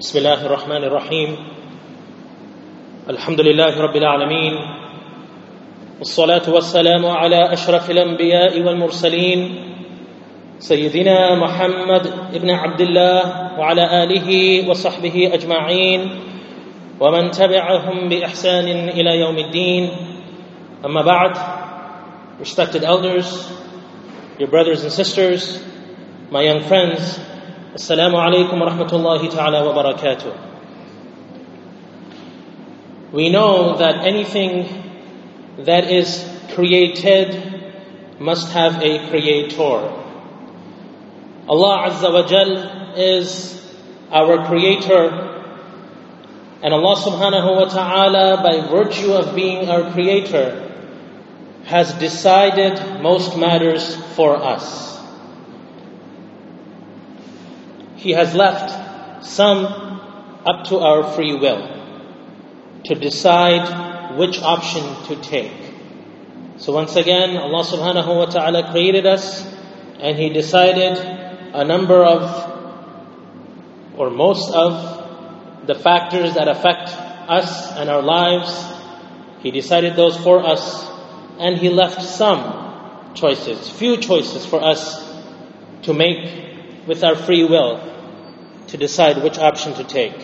بسم الله الرحمن الرحيم. الحمد لله رب العالمين. والصلاة والسلام على أشرف الأنبياء والمرسلين. سيدنا محمد بن عبد الله وعلى آله وصحبه أجمعين. ومن تبعهم بإحسان إلى يوم الدين. أما بعد respected elders your brothers and sisters my young friends Assalamu alaikum wa ta'ala wa barakatuh. We know that anything that is created must have a creator. Allah Azza wa Jal is our creator and Allah subhanahu wa ta'ala by virtue of being our creator has decided most matters for us. He has left some up to our free will to decide which option to take. So once again, Allah subhanahu wa ta'ala created us and He decided a number of or most of the factors that affect us and our lives. He decided those for us and He left some choices, few choices for us to make with our free will to decide which option to take.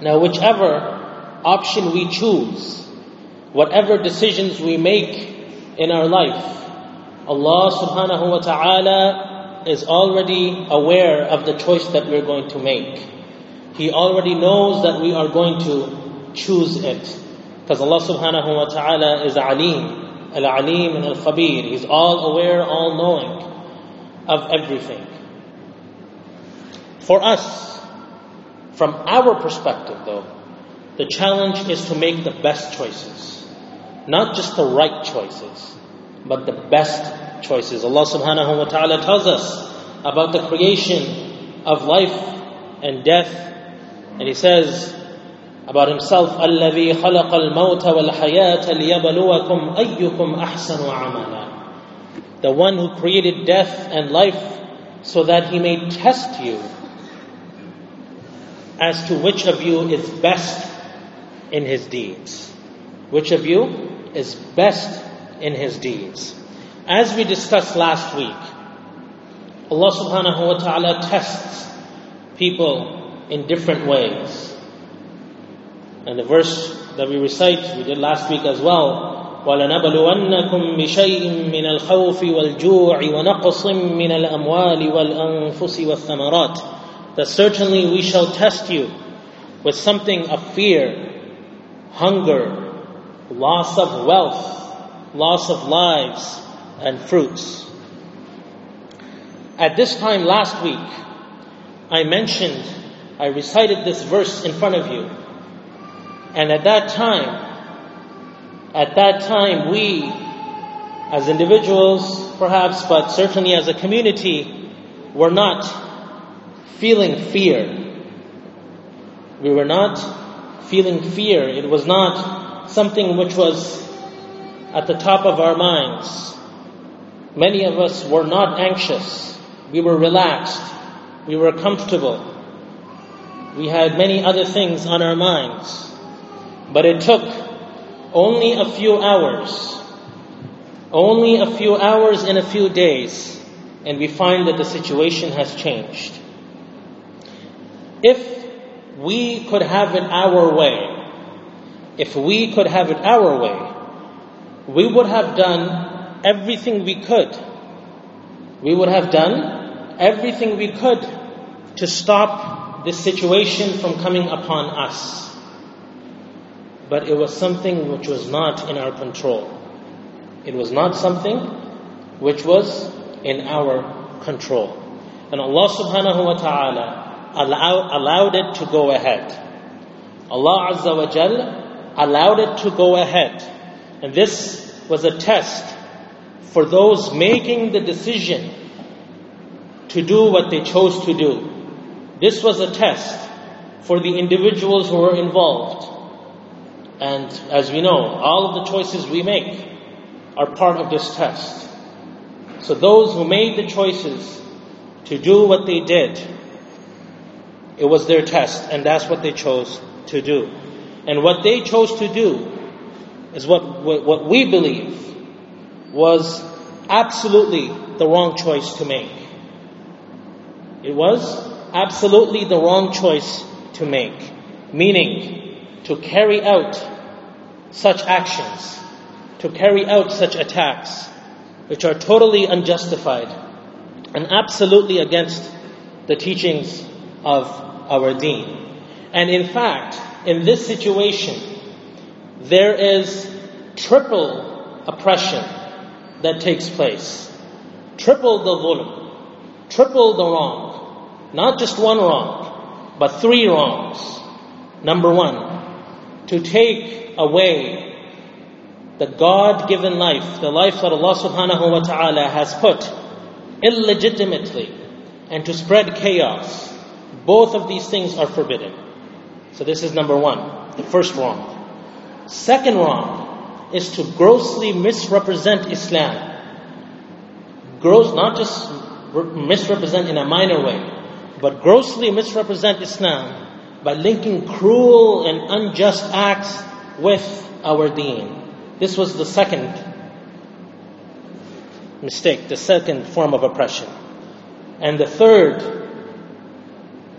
Now, whichever option we choose, whatever decisions we make in our life, Allah subhanahu wa ta'ala is already aware of the choice that we're going to make. He already knows that we are going to choose it. Because Allah subhanahu wa ta'ala is Alim, Al-Alim and Al-Khabir. He's all aware, all knowing of everything. For us, from our perspective though, the challenge is to make the best choices. Not just the right choices, but the best choices. Allah subhanahu wa ta'ala tells us about the creation of life and death. And He says about Himself, الَّذِي خَلَقَ الْمَوْتَ وَالْحَيَاةَ لِيَبْلُوَكُمْ أَيُّكُمْ أَحْسَنُ عَمَلًا The one who created death and life so that He may test you as to which of you is best in his deeds. Which of you is best in his deeds. As we discussed last week, Allah subhanahu wa ta'ala tests people in different ways. And the verse that we recite, we did last week as well, ولنبلونكم بشيء من الخوف والجوع ونقص من الأموال والأنفس والثمرات that certainly we shall test you with something of fear, hunger, loss of wealth, loss of lives, and fruits. At this time last week, I mentioned, I recited this verse in front of you. And at that time, at that time, we, as individuals perhaps, but certainly as a community, were not feeling fear. We were not feeling fear. It was not something which was at the top of our minds. Many of us were not anxious. We were relaxed. We were comfortable. We had many other things on our minds. But it took only a few hours, only a few hours in a few days, and we find that the situation has changed. If we could have it our way, if we could have it our way, we would have done everything we could. We would have done everything we could to stop this situation from coming upon us. But it was something which was not in our control. It was not something which was in our control. And Allah subhanahu wa ta'ala allow, allowed it to go ahead. Allah Azza wa Jal allowed it to go ahead. And this was a test for those making the decision to do what they chose to do. This was a test for the individuals who were involved. And as we know, all of the choices we make are part of this test. So those who made the choices to do what they did It was their test, and that's what they chose to do. And what they chose to do is what, what we believe was absolutely the wrong choice to make. It was absolutely the wrong choice to make. Meaning, to carry out such actions, to carry out such attacks, which are totally unjustified and absolutely against the teachings of our deen. And in fact, in this situation, there is triple oppression that takes place. Triple the dhulm, triple the wrong. Not just one wrong, but three wrongs. Number one, to take away the God given life, the life that Allah subhanahu wa ta'ala has put illegitimately, and to spread chaos. Both of these things are forbidden. So this is number one, the first wrong. Second wrong is to grossly misrepresent Islam. Gross, not just misrepresent in a minor way, but grossly misrepresent Islam by linking cruel and unjust acts with our deen. This was the second mistake, the second form of oppression. And the third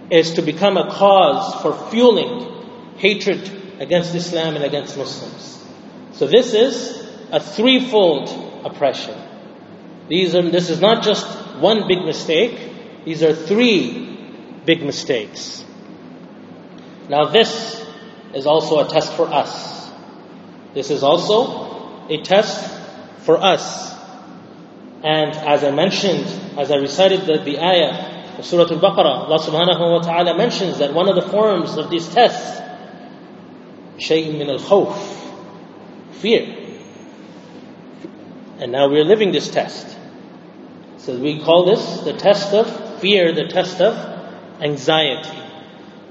is to become a cause for fueling hatred against Islam and against Muslims. So this is a threefold oppression. These are, this is not just one big mistake, these are three big mistakes. Now this is also a test for us. This is also a test for us. And as I mentioned, as I recited the, the ayah of Surah Al-Baqarah, Allah subhanahu wa ta'ala mentions that one of the forms of these tests, شيء من الخوف, fear. And now we're living this test. So we call this the test of fear, the test of anxiety.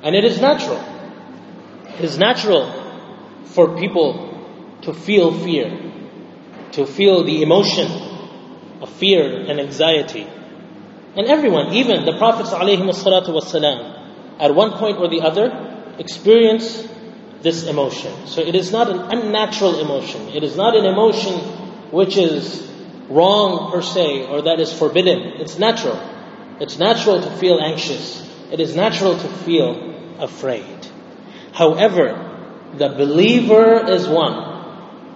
And it is natural. It is natural for people to feel fear, to feel the emotion of fear and anxiety. And everyone, even the Prophets والسلام, at one point or the other, experience this emotion. So it is not an unnatural emotion. It is not an emotion which is wrong per se or that is forbidden. It's natural. It's natural to feel anxious. It is natural to feel afraid. However, the believer is one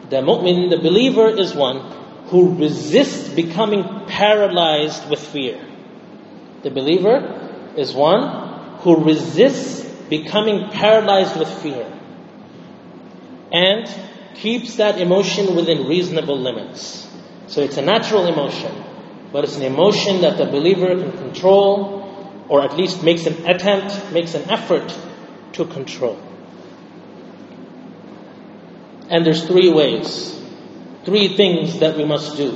the mu'min, the believer, is one who resists becoming paralyzed with fear. The believer is one who resists becoming paralyzed with fear and keeps that emotion within reasonable limits. So it's a natural emotion, but it's an emotion that the believer can control or at least makes an attempt, makes an effort to control. And there's three ways, three things that we must do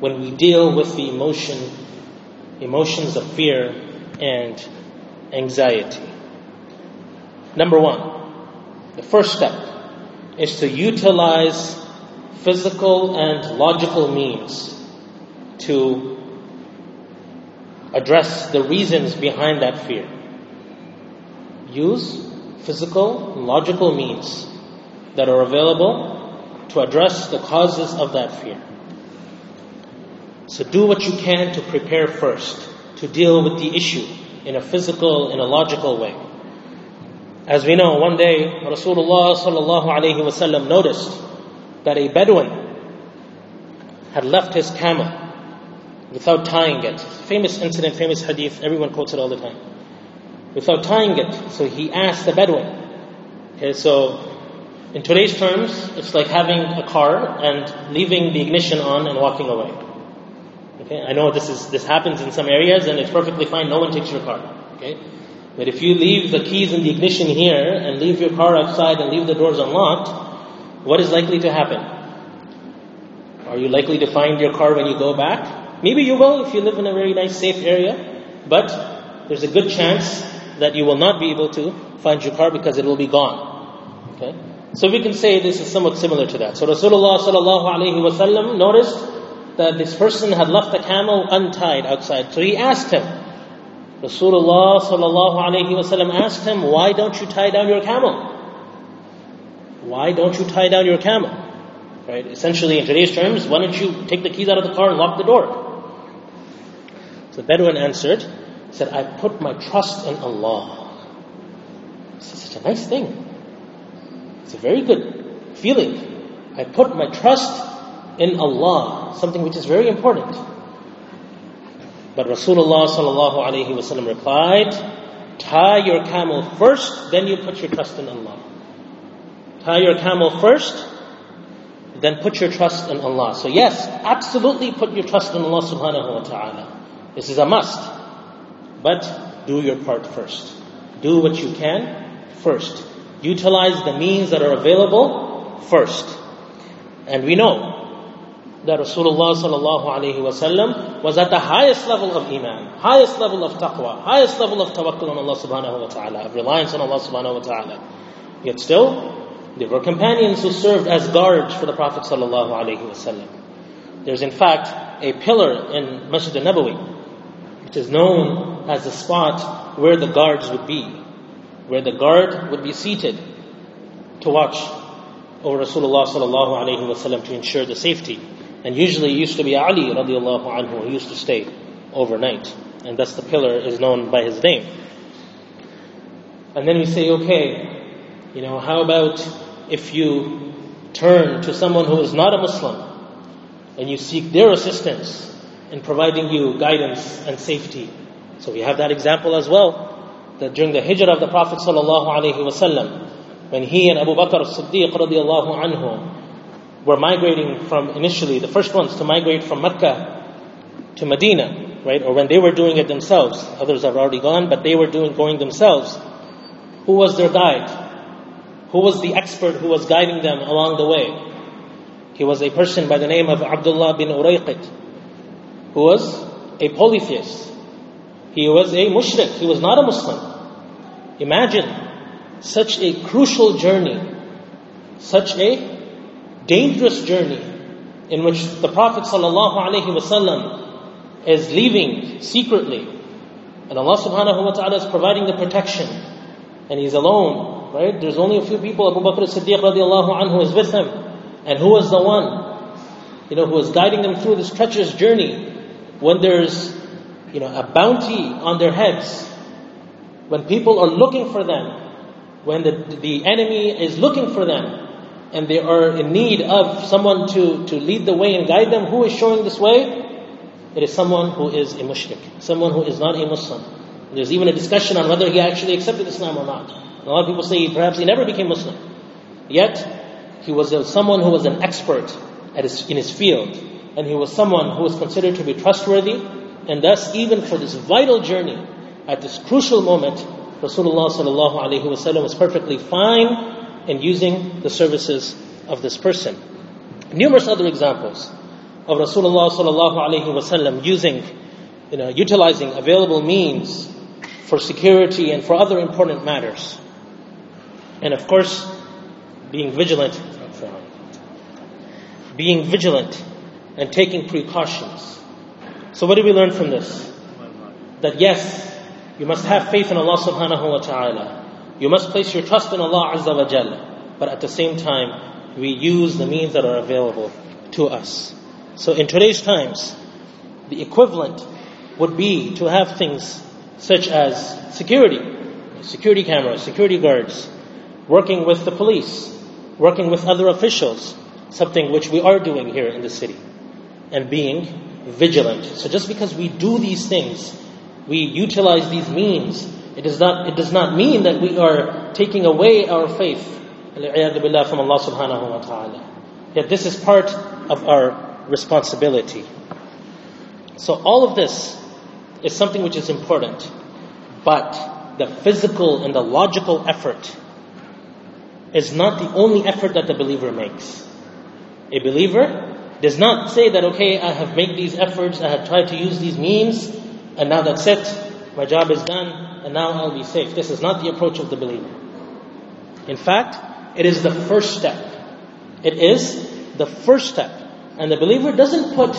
when we deal with the emotion, emotions of fear and anxiety. Number one, the first step is to utilize physical and logical means to address the reasons behind that fear. Use physical and logical means that are available to address the causes of that fear. So do what you can to prepare first, to deal with the issue in a physical, in a logical way. As we know, one day Rasulullah noticed that a Bedouin had left his camel without tying it. Famous incident, famous hadith, everyone quotes it all the time. Without tying it. So he asked the Bedouin. Okay, so in today's terms, it's like having a car and leaving the ignition on and walking away. Okay, I know this is this happens in some areas and it's perfectly fine. No one takes your car. Okay, but if you leave the keys in the ignition here and leave your car outside and leave the doors unlocked, what is likely to happen? Are you likely to find your car when you go back? Maybe you will if you live in a very nice, safe area, but there's a good chance that you will not be able to find your car because it will be gone. Okay. So we can say this is somewhat similar to that. So Rasulullah sallallahu noticed that this person had left the camel untied outside. So he asked him, Rasulullah sallallahu alaihi wasallam asked him, "Why don't you tie down your camel? Why don't you tie down your camel?" Right? Essentially, in today's terms, why don't you take the keys out of the car and lock the door? So the Bedouin answered, said, "I put my trust in Allah." This is such a nice thing. It's a very good feeling. I put my trust in Allah, something which is very important. But Rasulullah sallallahu alaihi wasallam replied, tie your camel first, then you put your trust in Allah. Tie your camel first, then put your trust in Allah. So yes, absolutely put your trust in Allah subhanahu wa ta'ala. This is a must. But do your part first. Do what you can first. Utilize the means that are available first. And we know that Rasulullah sallallahu alaihi wasallam was at the highest level of iman, highest level of taqwa, highest level of tawakkul on Allah subhanahu wa ta'ala, of reliance on Allah subhanahu wa ta'ala. Yet still, there were companions who served as guards for the Prophet sallallahu alaihi wasallam. There's in fact a pillar in Masjid al-Nabawi, which is known as the spot where the guards would be, where the guard would be seated to watch over Rasulullah sallallahu alaihi wasallam to ensure the safety and usually it used to be Ali radiallahu anhu used to stay overnight. And thus the pillar is known by his name. And then we say, okay, you know, how about if you turn to someone who is not a Muslim and you seek their assistance in providing you guidance and safety? So we have that example as well. That during the hijrah of the Prophet sallallahu alaihi wasallam, when he and Abu Bakr as-Siddiq radiallahu anhu were migrating from initially, the first ones to migrate from Mecca to Medina, right? Or when they were doing it themselves. Others have already gone, but they were doing going themselves. Who was their guide? Who was the expert who was guiding them along the way? He was a person by the name of Abdullah bin Urayqit, who was a polytheist. He was a mushrik. He was not a Muslim. Imagine such a crucial journey, such a dangerous journey in which the Prophet ﷺ is leaving secretly. And Allah subhanahu wa ta'ala is providing the protection. And he's alone, right? There's only a few people. Abu Bakr as-Siddiq radiallahu anhu is with him. And who is the one, you know, who is guiding them through this treacherous journey when there's, you know, a bounty on their heads, when people are looking for them, when the, the enemy is looking for them, and they are in need of someone to, to lead the way and guide them, who is showing this way? It is someone who is a mushrik, someone who is not a Muslim. There's even a discussion on whether he actually accepted Islam or not. A lot of people say perhaps he never became Muslim. Yet, he was someone who was an expert his, in his field, and he was someone who was considered to be trustworthy, and thus, even for this vital journey, at this crucial moment, Rasulullah was perfectly fine in using the services of this person. Numerous other examples of Rasulullah sallallahu alaihi wasallam using, you know, utilizing available means for security and for other important matters. And of course, being vigilant, being vigilant and taking precautions. So what do we learn from this? That yes, you must have faith in Allah subhanahu wa ta'ala. You must place your trust in Allah Azza wa Jalla. But at the same time, we use the means that are available to us. So in today's times, the equivalent would be to have things such as security, security cameras, security guards, working with the police, working with other officials, something which we are doing here in the city, and being vigilant. So just because we do these things, we utilize these means it does not, it does not mean that we are taking away our faith from Allah subhanahu wa ta'ala. Yet this is part of our responsibility. So all of this is something which is important. But the physical and the logical effort is not the only effort that the believer makes. A believer does not say that, okay, I have made these efforts, I have tried to use these means, and now that's it, my job is done, and now I'll be safe. This is not the approach of the believer. In fact, it is the first step. It is the first step. And the believer doesn't put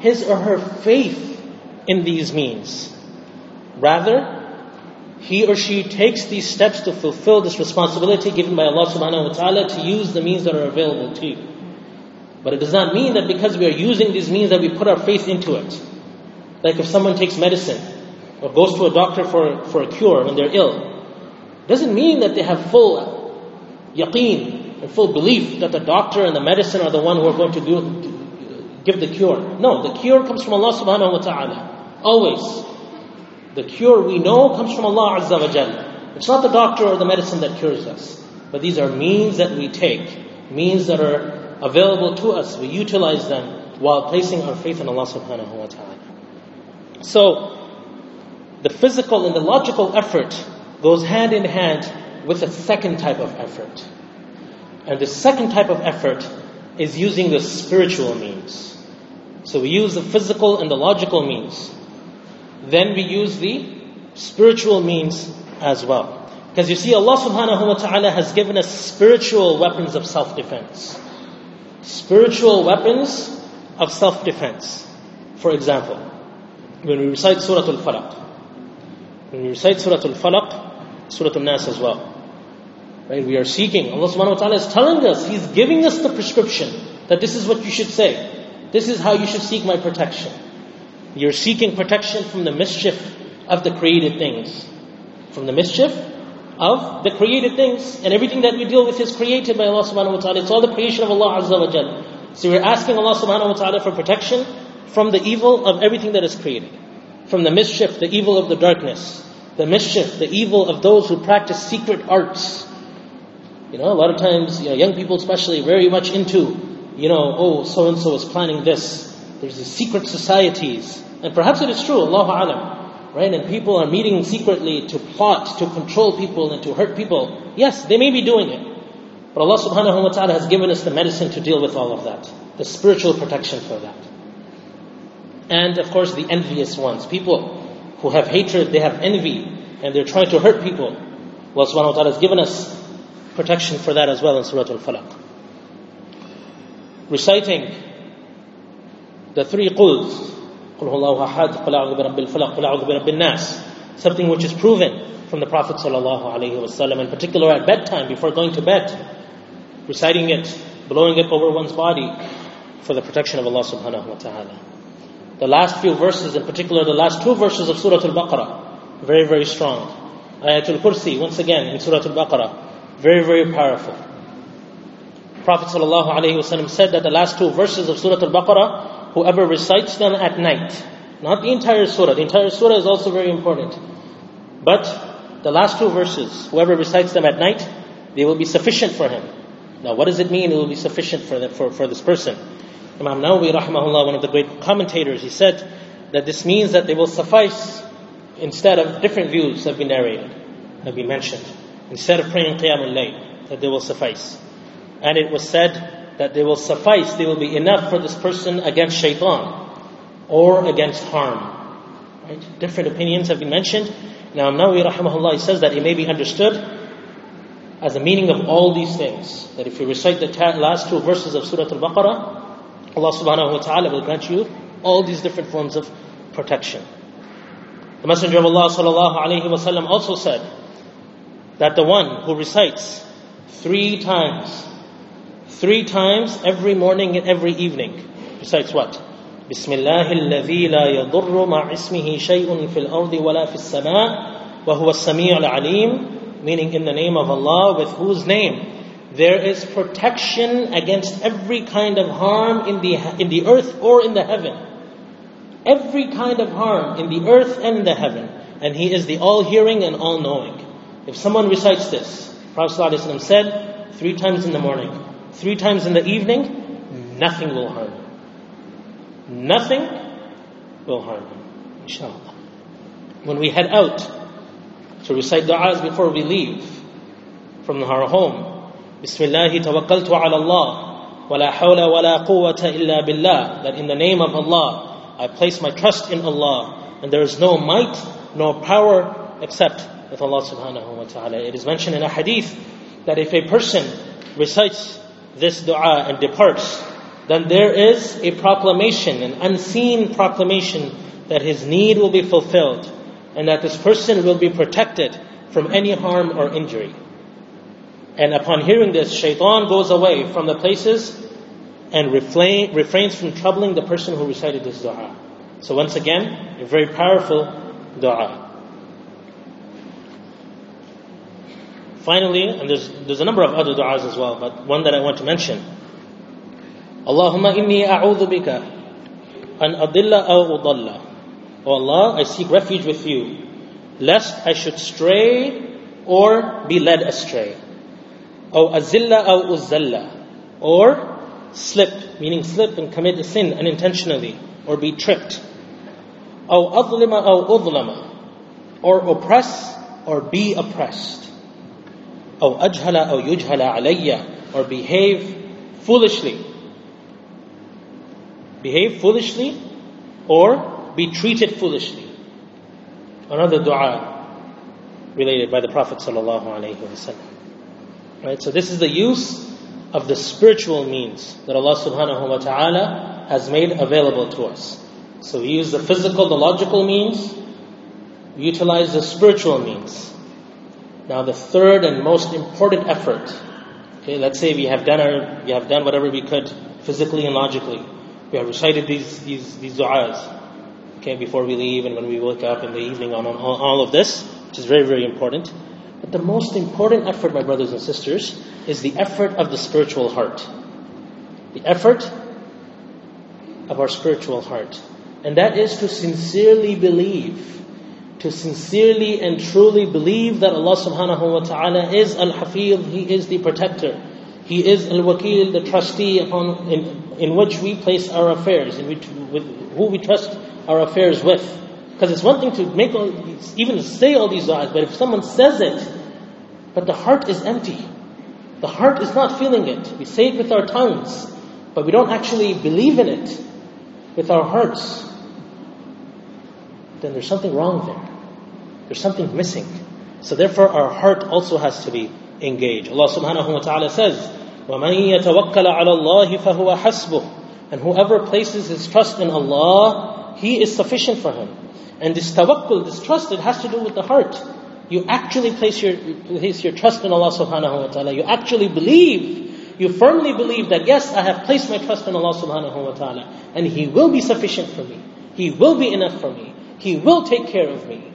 his or her faith in these means. Rather, he or she takes these steps to fulfill this responsibility given by Allah subhanahu wa ta'ala to use the means that are available to you. But it does not mean that because we are using these means that we put our faith into it. Like if someone takes medicine or goes to a doctor for, for a cure when they're ill, doesn't mean that they have full yaqeen and full belief that the doctor and the medicine are the one who are going to do, give the cure. No, the cure comes from Allah subhanahu wa ta'ala. Always. The cure we know comes from Allah Azza wa Jal. It's not the doctor or the medicine that cures us. But these are means that we take, means that are available to us. We utilize them while placing our faith in Allah subhanahu wa ta'ala. So, the physical and the logical effort goes hand in hand with a second type of effort. And the second type of effort is using the spiritual means. So we use the physical and the logical means. Then we use the spiritual means as well. Because you see, Allah subhanahu wa ta'ala has given us spiritual weapons of self defense. Spiritual weapons of self defense. For example, when we recite Surah Al Falaq, when we recite Surah Al Falaq, Surah Al Nas as well. Right? We are seeking. Allah subhanahu wa ta'ala is telling us, He's giving us the prescription that this is what you should say. This is how you should seek my protection. You're seeking protection from the mischief of the created things. From the mischief of the created things. And everything that we deal with is created by Allah subhanahu wa ta'ala. It's all the creation of Allah azza wa jal. So we're asking Allah subhanahu wa ta'ala for protection from the evil of everything that is created. From the mischief, the evil of the darkness. The mischief, the evil of those who practice secret arts. You know, a lot of times, you know, young people especially very much into, you know, oh, so and so is planning this. There's these secret societies. And perhaps it is true, Allahu Alam. Right? And people are meeting secretly to plot, to control people, and to hurt people. Yes, they may be doing it. But Allah subhanahu wa ta'ala has given us the medicine to deal with all of that. The spiritual protection for that. And of course, the envious ones. People who have hatred, they have envy, and they're trying to hurt people. Allah subhanahu wa ta'ala has given us protection for that as well in Surah Al Falaq. Reciting the three quls, قل هو الله أحد قل أعوذ برب الفلق قل أعوذ برب الناس something which is proven from the Prophet ﷺ, in particular at bedtime before going to bed, reciting it, blowing it over one's body for the protection of Allah subhanahu wa ta'ala. the last few verses, in particular the last two verses of Surah Al-Baqarah, very, very strong. Ayatul Kursi, once again in Surah Al-Baqarah, very, very powerful. Prophet ﷺ said that the last two verses of Surah Al-Baqarah whoever recites them at night, not the entire surah, the entire surah is also very important, but the last two verses, whoever recites them at night, they will be sufficient for him. Now, what does it mean it will be sufficient for, the, for, for this person? Imam Nawawi, rahmahullah, one of the great commentators, he said that this means that they will suffice instead of different views have been narrated, have been mentioned. Instead of praying Qiyamul Layl, that they will suffice. And it was said that they will suffice, they will be enough for this person against shaitan or against harm. Right? Different opinions have been mentioned. Now, Imam Nawawi rahimahullah he says that it may be understood as the meaning of all these things. That if you recite the last two verses of Surah Al-Baqarah, Allah subhanahu wa ta'ala will grant you all these different forms of protection. The Messenger of Allah sallallahu alayhi wa also said that the one who recites three times Three times every morning and every evening. Besides what? بسم الله الذي لا يضر مع اسمه شيء في الأرض ولا في السماء وهو السميع العليم meaning in the name of Allah with whose name there is protection against every kind of harm in the, in the earth or in the heaven. Every kind of harm in the earth and the heaven. And He is the all-hearing and all-knowing. If someone recites this, Prophet ﷺ said three times in the morning, three times in the evening, nothing will harm him. Nothing will harm him. Inshallah. When we head out to recite du'as before we leave from our home, Tawakkaltu ala Allah, wa la hawla wa la quwwata illa billah, that in the name of Allah, I place my trust in Allah, and there is no might, nor power except with Allah subhanahu wa ta'ala. It is mentioned in a hadith that if a person recites this dua and departs, then there is a proclamation, an unseen proclamation that his need will be fulfilled, and that this person will be protected from any harm or injury. And upon hearing this, shaitan goes away from the places and refrain, refrains from troubling the person who recited this dua. So once again, a very powerful dua. Finally, and there's, there's a number of other du'as as well, but one that I want to mention. Allahumma inni a'udhu bika an adilla aw udalla. Oh Allah, I seek refuge with you, lest I should stray or be led astray. Or azilla aw uzalla. Or slip, meaning slip and commit a sin unintentionally, or be tripped. Or adlima aw udlama. Or oppress or be oppressed. أو أجهل أو يجهل علي or behave foolishly. Behave foolishly or be treated foolishly. Another dua related by the Prophet sallallahu alaihi wasallam. Right, so this is the use of the spiritual means that Allah subhanahu wa ta'ala has made available to us. So we use the physical, the logical means, we utilize the spiritual means. Now the third and most important effort. Okay, let's say we have done our, we have done whatever we could physically and logically. We have recited these these these du'as. Okay, before we leave and when we wake up in the evening on, on all of this, which is very very important. But the most important effort, my brothers and sisters, is the effort of the spiritual heart. The effort of our spiritual heart. And that is to sincerely believe to sincerely and truly believe that Allah subhanahu wa ta'ala is Al-Hafiz, He is the protector. He is Al-Wakil, the trustee upon, in, in which we place our affairs, in which, with who we trust our affairs with. Because it's one thing to make all, even say all these du'as, but if someone says it, but the heart is empty, the heart is not feeling it. We say it with our tongues, but we don't actually believe in it with our hearts. Then there's something wrong there. There's something missing. So therefore our heart also has to be engaged. Allah subhanahu wa ta'ala says, وَمَن يَتَوَكَّلَ عَلَى اللَّهِ فَهُوَ حَسْبُهُ And whoever places his trust in Allah, He is sufficient for him. And this tawakkul, this trust, it has to do with the heart. You actually place your, place your trust in Allah subhanahu wa ta'ala. You actually believe, you firmly believe that yes, I have placed my trust in Allah subhanahu wa ta'ala. And He will be sufficient for me. He will be enough for me. He will take care of me.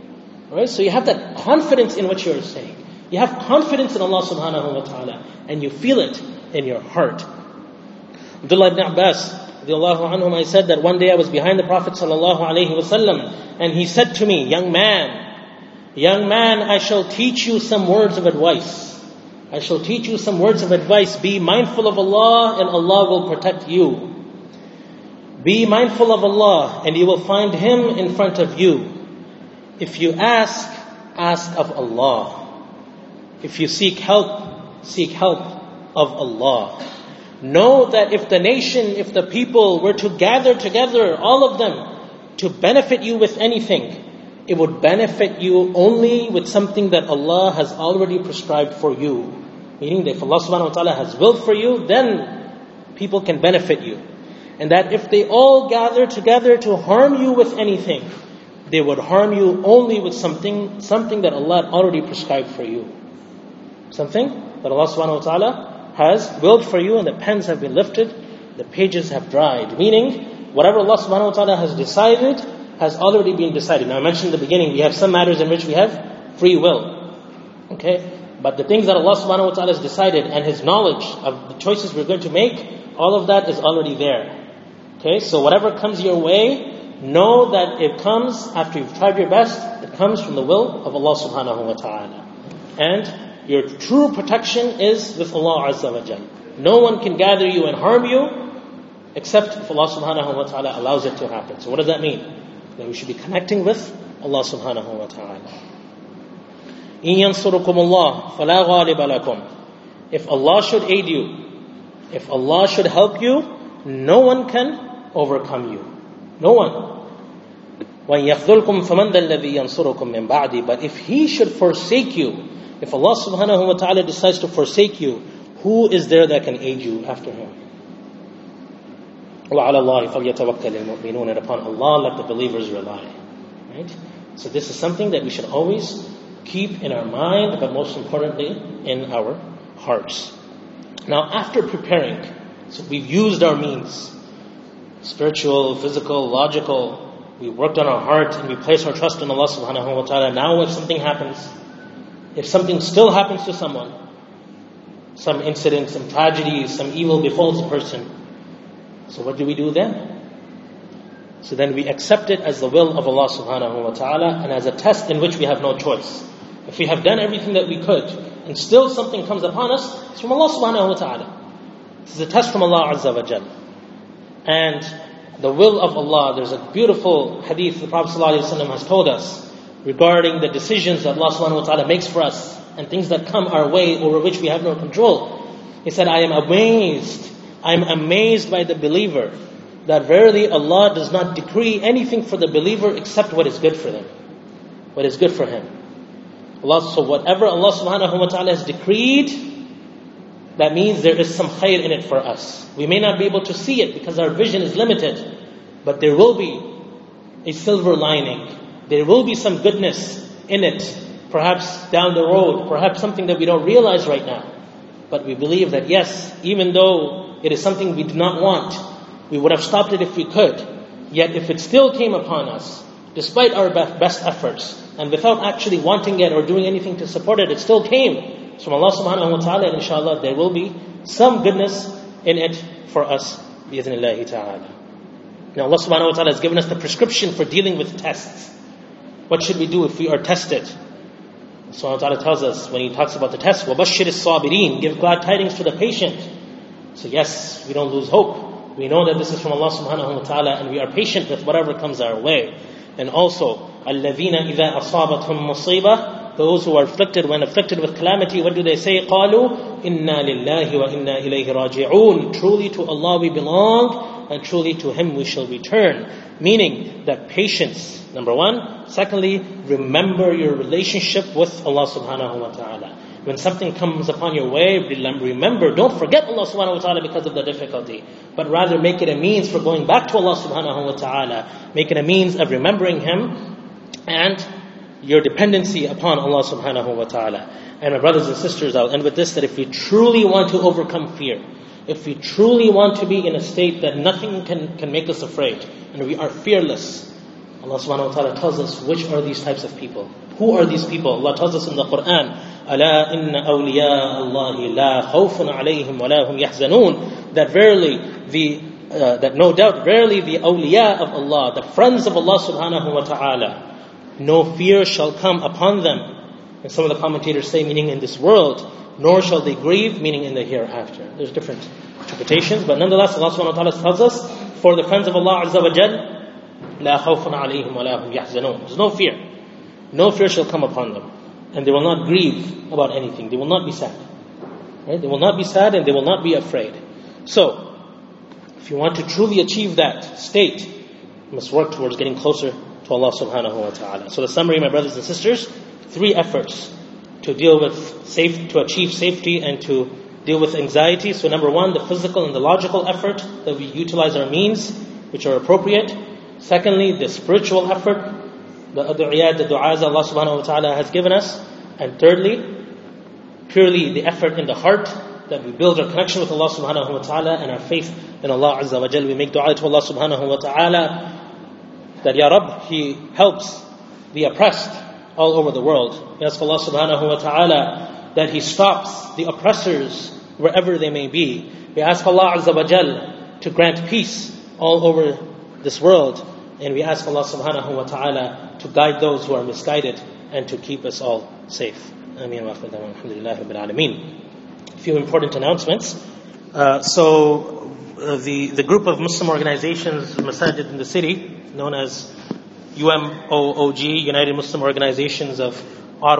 Right? So you have that confidence in what you're saying. You have confidence in Allah subhanahu wa ta'ala and you feel it in your heart. Abdullah ibn Abbas I said that one day I was behind the Prophet wasallam and he said to me, young man, young man, I shall teach you some words of advice. I shall teach you some words of advice. Be mindful of Allah and Allah will protect you. Be mindful of Allah and you will find Him in front of you. If you ask, ask of Allah. If you seek help, seek help of Allah. Know that if the nation, if the people were to gather together, all of them, to benefit you with anything, it would benefit you only with something that Allah has already prescribed for you. Meaning that if Allah subhanahu wa ta'ala has willed for you, then people can benefit you. And that if they all gather together to harm you with anything, they would harm you only with something, something that Allah had already prescribed for you. Something that Allah subhanahu wa ta'ala has willed for you and the pens have been lifted, the pages have dried. Meaning, whatever Allah subhanahu wa ta'ala has decided has already been decided. Now I mentioned in the beginning, we have some matters in which we have free will. Okay? But the things that Allah subhanahu wa ta'ala has decided and His knowledge of the choices we're going to make, all of that is already there. Okay? So whatever comes your way, know that it comes after you've tried your best, it comes from the will of Allah subhanahu wa ta'ala. And your true protection is with Allah Azza wa Jal. No one can gather you and harm you except if Allah subhanahu wa ta'ala allows it to happen. So what does that mean? That we should be connecting with Allah subhanahu wa ta'ala. إِن يَنصُرُكُمُ اللَّهُ فَلَا غَالِبَ لَكُمْ If Allah should aid you, if Allah should help you, no one can overcome you. No one. But if He should forsake you, if Allah subhanahu wa ta'ala decides to forsake you, who is there that can aid you after Him? وَعَلَى اللَّهِ فَلْيَتَوَكَّلِ الْمُؤْمِنُونَ And upon Allah let the believers rely. Right? So this is something that we should always keep in our mind, but most importantly, in our hearts. Now, after preparing, so we've used our means, spiritual, physical, logical, we worked on our heart and we placed our trust in Allah subhanahu wa ta'ala. Now if something happens, if something still happens to someone, some incident, some tragedy, some evil befalls a person, so what do we do then? So then we accept it as the will of Allah subhanahu wa ta'ala and as a test in which we have no choice. If we have done everything that we could and still something comes upon us, it's from Allah subhanahu wa ta'ala. This is a test from Allah azza wa jal. And the will of Allah, there's a beautiful hadith the Prophet ﷺ has told us regarding the decisions that Allah subhanahu wa ta'ala makes for us and things that come our way over which we have no control. He said, I am amazed, I am amazed by the believer that verily Allah does not decree anything for the believer except what is good for them. What is good for him. Allah, so whatever Allah subhanahu wa ta'ala has decreed, that means there is some khair in it for us. We may not be able to see it because our vision is limited, but there will be a silver lining. There will be some goodness in it, perhaps down the road, perhaps something that we don't realize right now. But we believe that yes, even though it is something we do not want, we would have stopped it if we could. Yet if it still came upon us, despite our best efforts, and without actually wanting it or doing anything to support it, it still came from Allah subhanahu wa ta'ala, and inshallah there will be some goodness in it for us, bi'idhnillahi ta'ala. Now Allah subhanahu wa ta'ala has given us the prescription for dealing with tests. What should we do if we are tested? Allah subhanahu wa ta'ala tells us when He talks about the test, وَبَشِّرِ الصَّابِرِينَ Give glad tidings to the patient. So yes, we don't lose hope. We know that this is from Allah subhanahu wa ta'ala and we are patient with whatever comes our way. And also, الَّذِينَ إِذَا أَصَابَتْهُمْ مُصِيبَةٌ Those who are afflicted, when afflicted with calamity, what do they say? قَالُوا إِنَّا لِلَّهِ وَإِنَّا إِلَيْهِ رَاجِعُونَ Truly to Allah we belong, and truly to Him we shall return. Meaning that patience, number one. Secondly, remember your relationship with Allah subhanahu wa ta'ala. When something comes upon your way, remember, don't forget Allah subhanahu wa ta'ala because of the difficulty, but rather make it a means for going back to Allah subhanahu wa ta'ala. Make it a means of remembering Him and your dependency upon Allah subhanahu wa ta'ala. And my brothers and sisters, I'll end with this, that if we truly want to overcome fear, if we truly want to be in a state that nothing can, can make us afraid, and we are fearless, Allah subhanahu wa ta'ala tells us which are these types of people. Who are these people? Allah tells us in the Quran, أَلَا إِنَّ أَوْلِيَاءَ اللَّهِ لَا خَوْفٌ عَلَيْهِمْ وَلَا هُمْ يَحْزَنُونَ That verily, the, uh, that no doubt, verily the awliya of Allah, the friends of Allah subhanahu wa ta'ala, no fear shall come upon them. And some of the commentators say, meaning in this world, nor shall they grieve, meaning in the hereafter. There's different interpretations, but nonetheless, Allah subhanahu wa ta'ala tells us, for the friends of Allah azza wa jal, لا خوف عليهم ولا هم يحزنون. There's no fear. No fear shall come upon them. And they will not grieve about anything. They will not be sad. Right? They will not be sad and they will not be afraid. So, if you want to truly achieve that state, you must work towards getting closer to Allah subhanahu wa ta'ala. So the summary, my brothers and sisters, three efforts to deal with safe, to achieve safety and to deal with anxiety. So number one, the physical and the logical effort that we utilize our means, which are appropriate. Secondly, the spiritual effort, the ad'iyat, the du'as Allah subhanahu wa ta'ala has given us. And thirdly, purely the effort in the heart that we build our connection with Allah subhanahu wa ta'ala and our faith in Allah azza wa jal. We make dua to Allah subhanahu wa ta'ala that Ya Rabb, He helps the oppressed all over the world. We ask Allah subhanahu wa ta'ala that He stops the oppressors wherever they may be. We ask Allah azza wa jal to grant peace all over this world. And we ask Allah subhanahu wa ta'ala to guide those who are misguided and to keep us all safe. Ameen wa alameen. A few important announcements. Uh, so, uh, the, the group of Muslim organizations, Masajid in the city, known as UMOOG, United Muslim Organizations of Ottawa